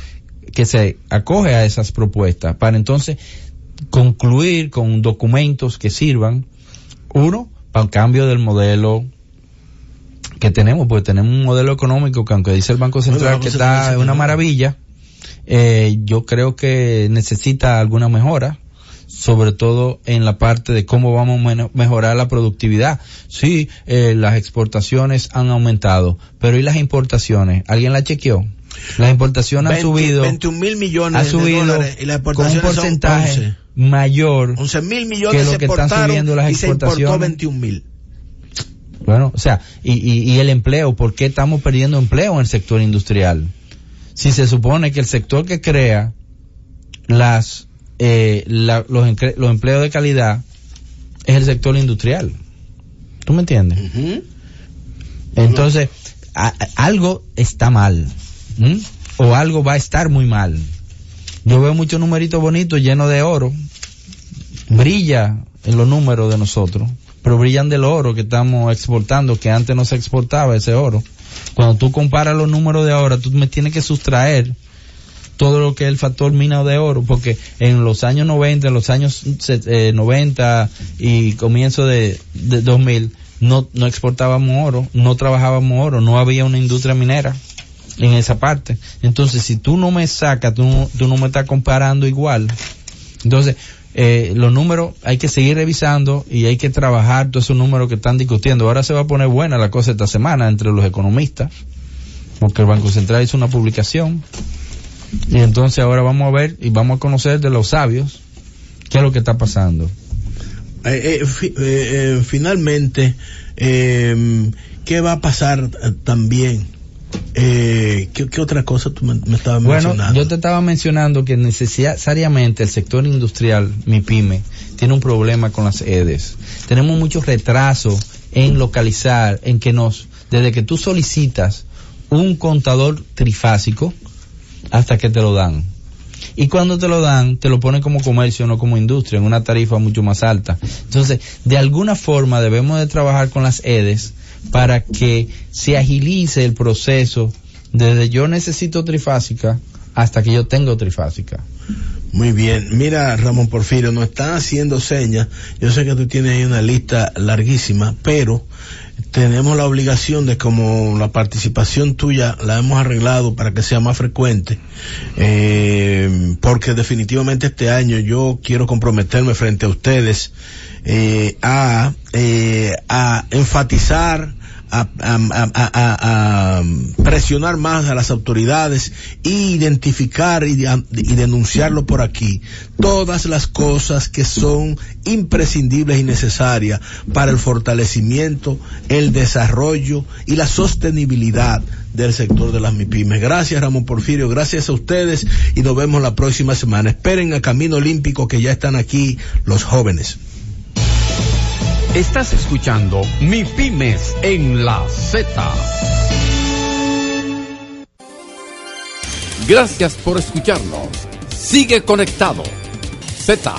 que se acoge a esas propuestas para entonces concluir con documentos que sirvan uno, para el cambio del modelo que tenemos, porque tenemos un modelo económico que aunque dice el Banco Central que está una maravilla, eh, yo creo que necesita alguna mejora, sobre todo en la parte de cómo vamos a mejorar la productividad. Sí, eh, las exportaciones han aumentado, pero ¿y las importaciones? ¿Alguien la chequeó? Las importaciones 20, han subido. 21 mil millones ha subido de dólares y las con un porcentaje mayor 11 mil millones que lo que están subiendo las y exportaciones. se 21 mil. Bueno, o sea, y, y, y el empleo, ¿por qué estamos perdiendo empleo en el sector industrial? Si se supone que el sector que crea las eh, la, los, los, empleos de calidad es el sector industrial. ¿Tú me entiendes? Uh -huh. Entonces, a, algo está mal. ¿m? O algo va a estar muy mal. Yo veo muchos numeritos bonitos llenos de oro. Brilla en los números de nosotros. Pero brillan del oro que estamos exportando, que antes no se exportaba ese oro. Cuando tú comparas los números de ahora, tú me tienes que sustraer todo lo que es el factor mina de oro, porque en los años 90, en los años eh, 90 y comienzo de, de 2000, no, no exportábamos oro, no trabajábamos oro, no había una industria minera en esa parte. Entonces, si tú no me sacas, tú, tú no me estás comparando igual. Entonces, eh, los números hay que seguir revisando y hay que trabajar todos esos números que están discutiendo. Ahora se va a poner buena la cosa esta semana entre los economistas, porque el Banco Central hizo una publicación y entonces ahora vamos a ver y vamos a conocer de los sabios qué es lo que está pasando. Eh, eh, fi, eh, finalmente, ¿qué va a pasar también? ¿Qué, ¿qué, otra cosa tú me, me estabas bueno, mencionando? Yo te estaba mencionando que necesariamente el sector industrial, mi pyme, tiene un problema con las EDES. Tenemos mucho retraso en localizar, en que nos, desde que tú solicitas un contador trifásico, hasta que te lo dan. Y cuando te lo dan, te lo ponen como comercio, no como industria, en una tarifa mucho más alta. Entonces, de alguna forma debemos de trabajar con las EDES para que se agilice el proceso desde yo necesito trifásica hasta que yo tengo trifásica. Muy bien. Mira, Ramón Porfirio, nos están haciendo señas. Yo sé que tú tienes ahí una lista larguísima, pero tenemos la obligación de como la participación tuya la hemos arreglado para que sea más frecuente eh, porque definitivamente este año yo quiero comprometerme frente a ustedes eh, a, eh, a enfatizar a, a, presionar más a las autoridades e identificar y, y, denunciarlo por aquí todas las cosas que son imprescindibles y necesarias para el fortalecimiento, el desarrollo y la sostenibilidad del sector de las MIPIMES. Gracias Ramón Porfirio, gracias a ustedes y nos vemos la próxima semana. Esperen a Camino Olímpico que ya están aquí los jóvenes. Estás escuchando Mi Pymes en la Z. Gracias por escucharnos. Sigue conectado. Z